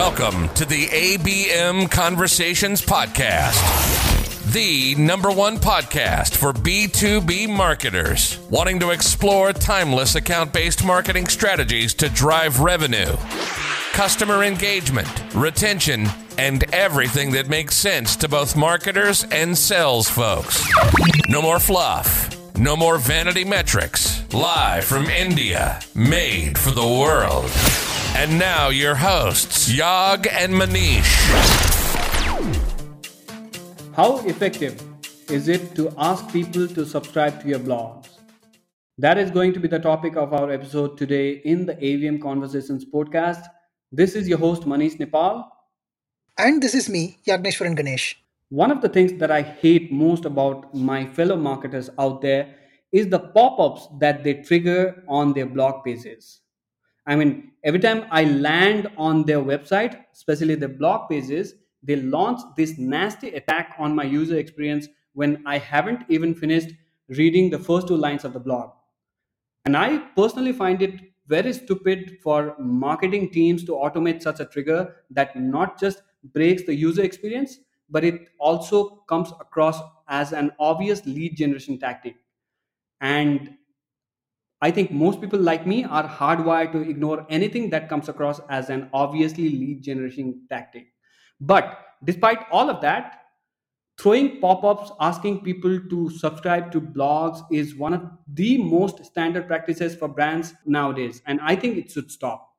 Welcome to the ABM Conversations Podcast, the number one podcast for B2B marketers wanting to explore timeless account based marketing strategies to drive revenue, customer engagement, retention, and everything that makes sense to both marketers and sales folks. No more fluff. No more vanity metrics. Live from India, made for the world. And now your hosts, Yag and Manish. How effective is it to ask people to subscribe to your blogs? That is going to be the topic of our episode today in the ABM Conversations podcast. This is your host, Manish Nepal. And this is me, Yagneshwaran Ganesh. One of the things that I hate most about my fellow marketers out there is the pop ups that they trigger on their blog pages. I mean, every time I land on their website, especially the blog pages, they launch this nasty attack on my user experience when I haven't even finished reading the first two lines of the blog. And I personally find it very stupid for marketing teams to automate such a trigger that not just breaks the user experience, but it also comes across as an obvious lead generation tactic. And I think most people like me are hardwired to ignore anything that comes across as an obviously lead generation tactic. But despite all of that, throwing pop-ups asking people to subscribe to blogs is one of the most standard practices for brands nowadays and i think it should stop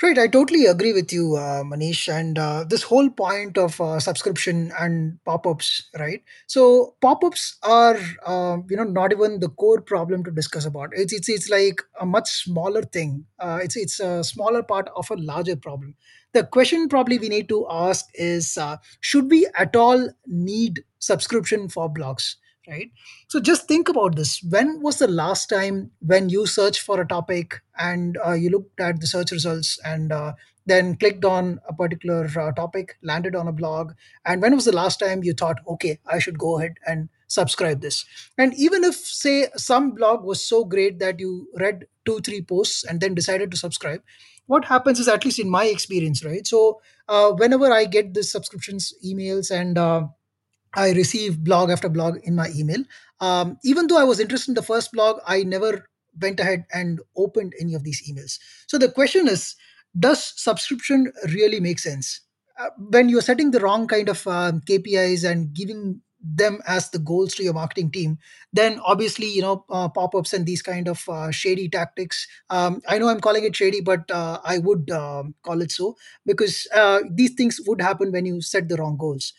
Right, I totally agree with you, uh, Manish. And uh, this whole point of uh, subscription and pop-ups, right? So pop-ups are, uh, you know, not even the core problem to discuss about. It's it's it's like a much smaller thing. Uh, it's it's a smaller part of a larger problem. The question probably we need to ask is: uh, Should we at all need subscription for blogs? Right. So just think about this. When was the last time when you searched for a topic and uh, you looked at the search results and uh, then clicked on a particular uh, topic, landed on a blog, and when was the last time you thought, okay, I should go ahead and subscribe this? And even if, say, some blog was so great that you read two, three posts and then decided to subscribe, what happens is, at least in my experience, right? So uh, whenever I get the subscriptions emails and uh, I receive blog after blog in my email. Um, even though I was interested in the first blog, I never went ahead and opened any of these emails. So the question is Does subscription really make sense? Uh, when you're setting the wrong kind of um, KPIs and giving them as the goals to your marketing team then obviously you know uh, pop-ups and these kind of uh, shady tactics um, i know i'm calling it shady but uh, i would um call it so because uh, these things would happen when you set the wrong goals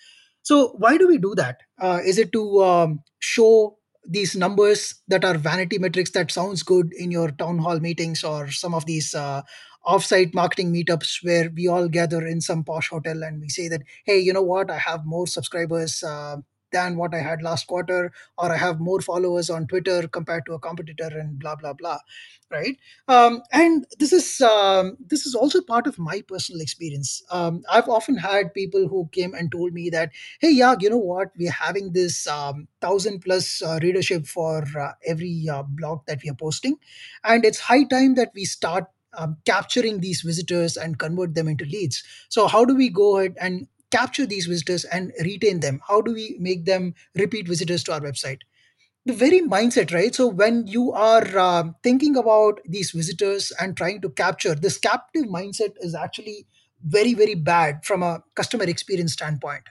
so why do we do that? Uh, is it to um, show these numbers that are vanity metrics that sounds good in your town hall meetings or some of these uh, off-site marketing meetups where we all gather in some posh hotel and we say that hey you know what i have more subscribers uh, than what i had last quarter or i have more followers on twitter compared to a competitor and blah blah blah right? Um, and this is um, this is also part of my personal experience. Um, i've often had people who came and told me that hey yeah you know what? We're having this um, thousand plus uh, readership for uh, every uh, blog that we are posting and it's high time that we start um, capturing these visitors and convert them into leads. So how do we go ahead and capture these visitors and retain them? How do we make them repeat visitors to our website? The very mindset right? So when you are uh, thinking about these visitors and trying to capture this captive mindset is actually very very bad from a customer experience standpoint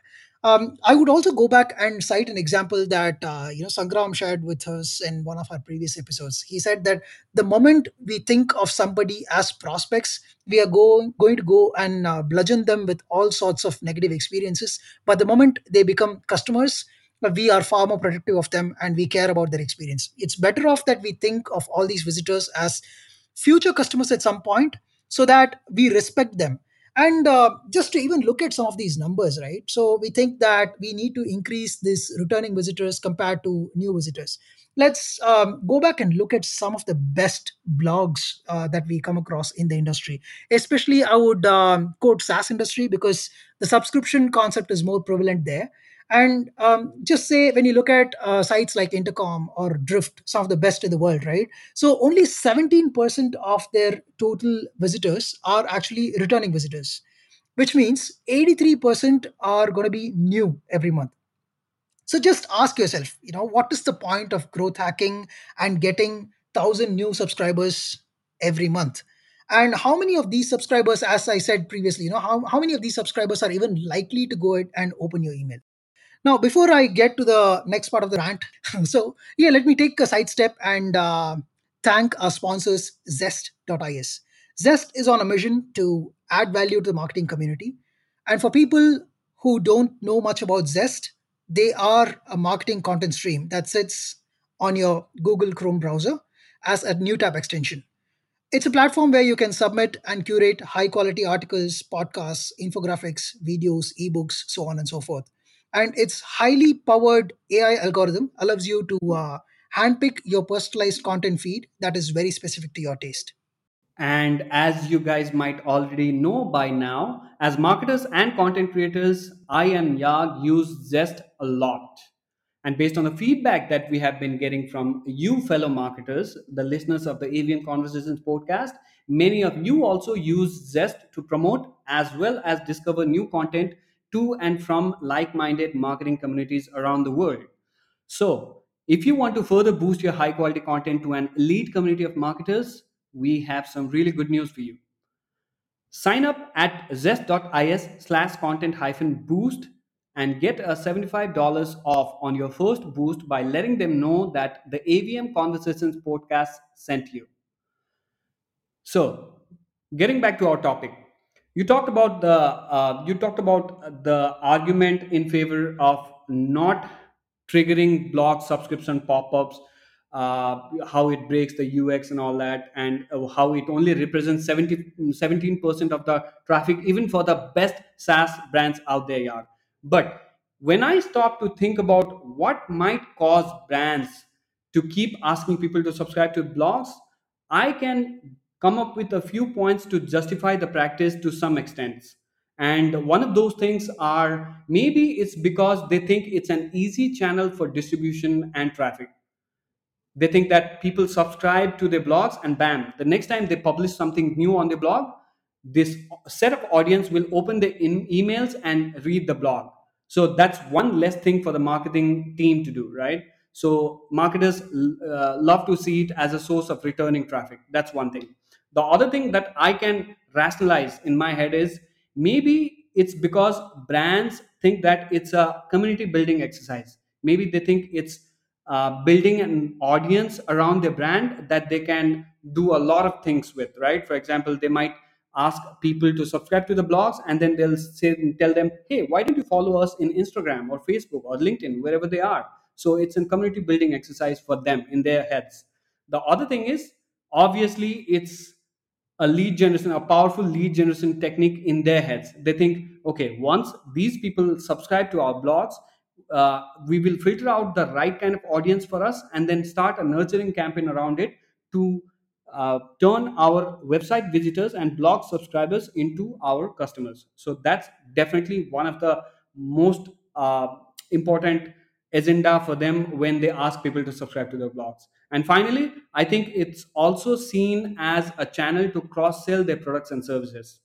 um, I would also go back and cite an example that uh, you know Sangram shared with us in one of our previous episodes. He said that the moment we think of somebody as prospects, we are going going to go and uh, bludgeon them with all sorts of negative experiences. But the moment they become customers, uh, we are far more protective of them and we care about their experience. It's better off that we think of all these visitors as future customers at some point so that we respect them and uh, just to even look at some of these numbers right? So we think that we need to increase this returning visitors compared to new visitors. Let's um, go back and look at some of the best blogs uh, that we come across in the industry. Especially i would um, quote saas industry because the subscription concept is more prevalent there and um, just say when you look at uh, sites like intercom or drift some of the best in the world right so only 17% of their total visitors are actually returning visitors which means 83% are going to be new every month. So just ask yourself, you know, what is the point of growth hacking and getting 1000 new subscribers every month? And how many of these subscribers, as I said previously, you know, how, how many of these subscribers are even likely to go ahead and open your email? Now, before I get to the next part of the rant, so yeah, let me take a sidestep and uh, thank our sponsors, Zest.is. Zest is on a mission to add value to the marketing community. And for people who don't know much about Zest, they are a marketing content stream that sits on your Google Chrome browser as a new tab extension. It's a platform where you can submit and curate high quality articles, podcasts, infographics, videos, ebooks, so on and so forth. And its highly powered AI algorithm allows you to uh, handpick your personalized content feed that is very specific to your taste. And as you guys might already know by now, as marketers and content creators, I and Yag use Zest a lot. And based on the feedback that we have been getting from you, fellow marketers, the listeners of the ABM Conversations podcast, many of you also use Zest to promote as well as discover new content to and from like minded marketing communities around the world. So, if you want to further boost your high quality content to an elite community of marketers, we have some really good news for you. Sign up at zest.is slash content hyphen boost and get a $75 off on your first boost by letting them know that the ABM Conversations podcast sent you. So, getting back to our topic, you talked about the uh, you talked about the argument in favor of not triggering blog subscription pop-ups uh, how it breaks the ux and all that and how it only represents 70, 17% of the traffic even for the best saas brands out there yeah but when i stop to think about what might cause brands to keep asking people to subscribe to blogs i can come up with a few points to justify the practice to some extent and one of those things are maybe it's because they think it's an easy channel for distribution and traffic. They think that people subscribe to their blogs and bam the next time they publish something new on their blog this set of audience will open the emails and read the blog. So that's one less thing for the marketing team to do right? So marketers uh, love to see it as a source of returning traffic. That's one thing the other thing that i can rationalize in my head is maybe it's because brands think that it's a community building exercise. Maybe they think it's uh, building an audience around their brand that they can do a lot of things with right? For example they might ask people to subscribe to the blogs and then they'll say tell them hey why don't you follow us in instagram or facebook or linkedin wherever they are? So it's a community building exercise for them in their heads. The other thing is obviously it's a lead generation a powerful lead generation technique in their heads. They think okay once these people subscribe to our blogs uh, we will filter out the right kind of audience for us and then start a nurturing campaign around it to uh, turn our website visitors and blog subscribers into our customers. So that's definitely one of the most uh, important agenda for them when they ask people to subscribe to their blogs and finally i think it's also seen as a channel to cross sell their products and services.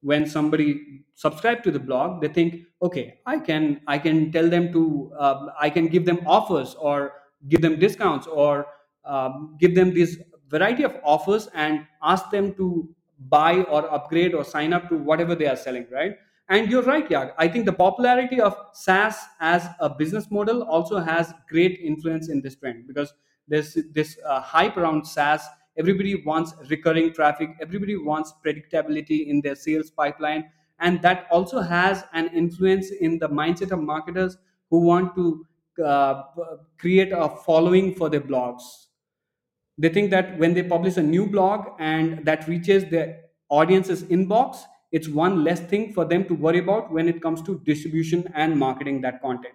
When somebody subscribe to the blog they think okay i can i can tell them to uh, i can give them offers or give them discounts or um, give them this variety of offers and ask them to buy or upgrade or sign up to whatever they are selling right? And you're right yeah i think the popularity of saas as a business model also has great influence in this trend because there's this uh, hype around saas. Everybody wants recurring traffic. Everybody wants predictability in their sales pipeline. And that also has an influence in the mindset of marketers who want to uh, create a following for their blogs. They think that when they publish a new blog and that reaches their audience's inbox it's one less thing for them to worry about when it comes to distribution and marketing that content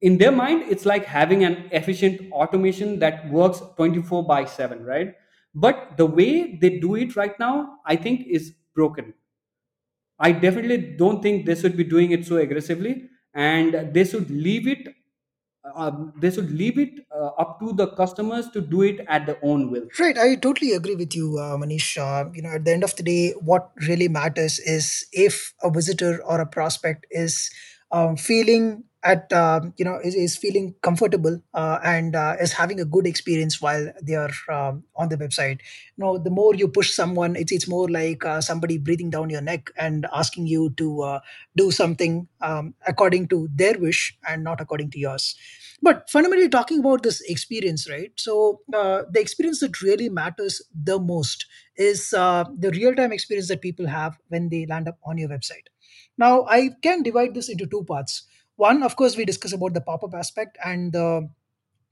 in their mind it's like having an efficient automation that works 24 by 7 right? But the way they do it right now i think is broken. I definitely don't think they should be doing it so aggressively and they should leave it um, they should leave it uh, up to the customers to do it at their own will. Right, I totally agree with you, uh, Manish. Uh, you know, at the end of the day, what really matters is if a visitor or a prospect is um, feeling at um, you know is, is feeling comfortable uh, and uh, is having a good experience while they are um, on the website. You know, the more you push someone, it's it's more like uh, somebody breathing down your neck and asking you to uh, do something um, according to their wish and not according to yours. But fundamentally talking about this experience right? So uh, the experience that really matters the most is uh, the real time experience that people have when they land up on your website. Now i can divide this into two parts one of course we discuss about the pop-up aspect and the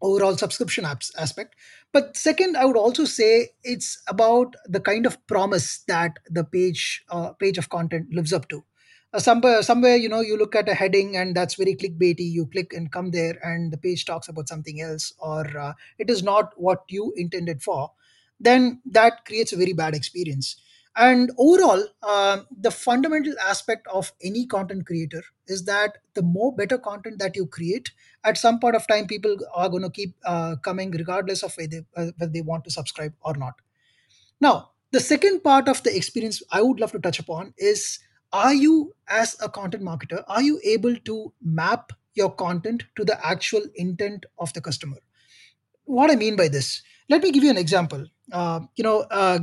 overall subscription apps aspect. But second i would also say it's about the kind of promise that the page uh, page of content lives up to. Uh, somewhere somewhere you know you look at a heading and that's very clickbaity. You click and come there and the page talks about something else or uh, it is not what you intended for. Then that creates a very bad experience. And overall um, the fundamental aspect of any content creator is that the more better content that you create at some point of time people are going to keep uh, coming regardless of whether, uh, whether they want to subscribe or not now, the second part of the experience I would love to touch upon is are you, as a content marketer, are you able to map your content to the actual intent of the customer? What I mean by this, let me give you an example. Uh, you know, uh,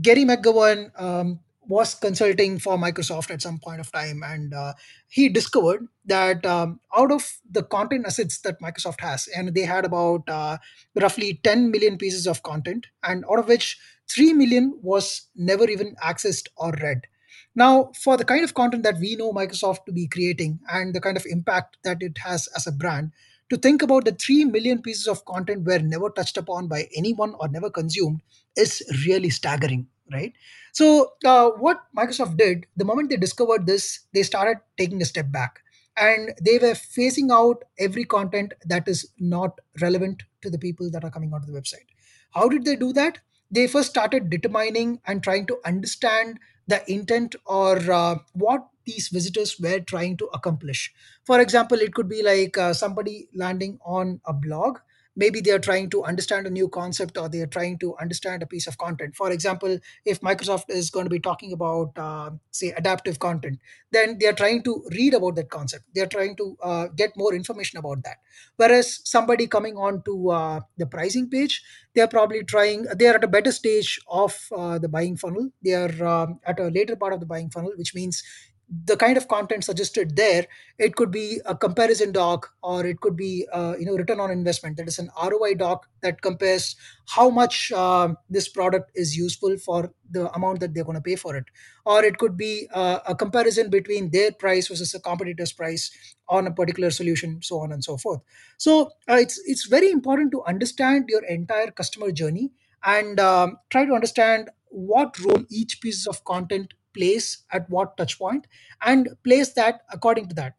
Gerry McGovern um, was consulting for Microsoft at some point of time, and uh, he discovered that um, out of the content assets that Microsoft has, and they had about uh, roughly 10 million pieces of content, and out of which 3 million was never even accessed or read. Now, for the kind of content that we know Microsoft to be creating and the kind of impact that it has as a brand, to think about the 3 million pieces of content were never touched upon by anyone or never consumed is really staggering, right? So, uh, what Microsoft did, the moment they discovered this, they started taking a step back and they were phasing out every content that is not relevant to the people that are coming onto the website. How did they do that? They first started determining and trying to understand the intent or uh, what these visitors were trying to accomplish. For example, it could be like uh, somebody landing on a blog maybe they are trying to understand a new concept or they are trying to understand a piece of content. For example if microsoft is going to be talking about uh, say adaptive content then they are trying to read about that concept. They are trying to uh, get more information about that. Whereas somebody coming on to uh, the pricing page they are probably trying they are at a better stage of uh, the buying funnel. They are um, at a later part of the buying funnel which means the kind of content suggested there it could be a comparison doc or it could be uh, you know return on investment. That is an roi doc that compares how much uh, this product is useful for the amount that they're going to pay for it. Or it could be uh, a comparison between their price versus a competitor's price on a particular solution so on and so forth. So uh, it's it's very important to understand your entire customer journey and um, try to understand what role each piece of content plays at what touch point and place that according to that.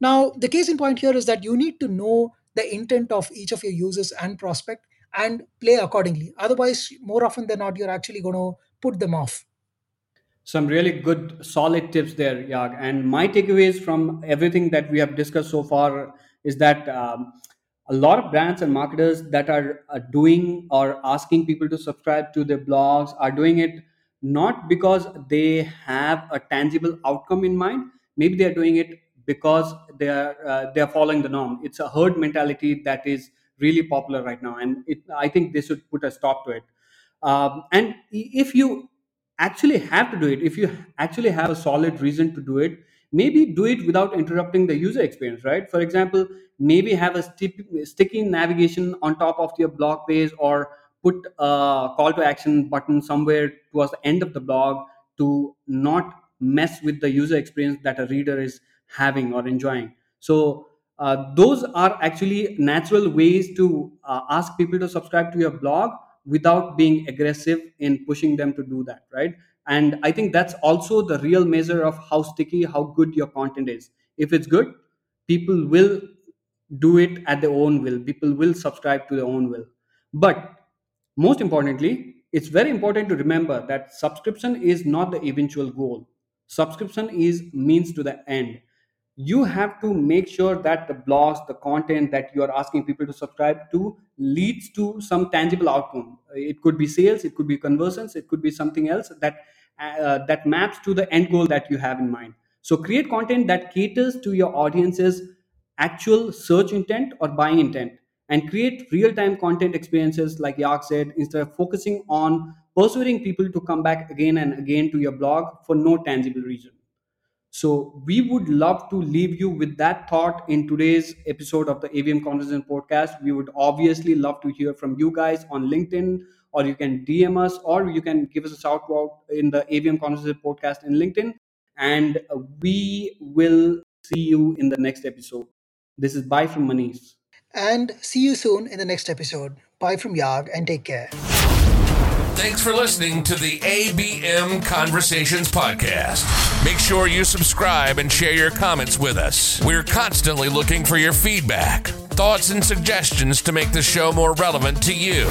Now the case in point here is that you need to know the intent of each of your users and prospect and play accordingly. Otherwise more often than not you're actually going to put them off. Some really good, solid tips there, Yag. And my takeaways from everything that we have discussed so far is that um, a lot of brands and marketers that are, are doing or asking people to subscribe to their blogs are doing it not because they have a tangible outcome in mind. Maybe they are doing it because they are uh, they are following the norm. It's a herd mentality that is really popular right now, and it, I think they should put a stop to it. Um, and if you actually have to do it if you actually have a solid reason to do it maybe do it without interrupting the user experience right for example maybe have a stick, sticky navigation on top of your blog page or put a call to action button somewhere towards the end of the blog to not mess with the user experience that a reader is having or enjoying. So uh, those are actually natural ways to uh, ask people to subscribe to your blog without being aggressive in pushing them to do that right? And i think that's also the real measure of how sticky how good your content is. If it's good people will do it at their own will. People will subscribe to their own will. But most importantly it's very important to remember that subscription is not the eventual goal. Subscription is means to the end. You have to make sure that the blogs the content that you are asking people to subscribe to leads to some tangible outcome. It could be sales it could be conversions it could be something else that uh, that maps to the end goal that you have in mind. So create content that caters to your audience's actual search intent or buying intent and create real-time content experiences like Yag said instead of focusing on persuading people to come back again and again to your blog for no tangible reason so we would love to leave you with that thought in today's episode of the ABM Conversation podcast. We would obviously love to hear from you guys on LinkedIn, or you can DM us, or you can give us a shout out in the ABM Conversation podcast in LinkedIn. And we will see you in the next episode. This is bye from Manish. And see you soon in the next episode. Bye from Yag and take care. Thanks for listening to the ABM Conversations podcast. Make sure you subscribe and share your comments with us. We're constantly looking for your feedback, thoughts, and suggestions to make the show more relevant to you.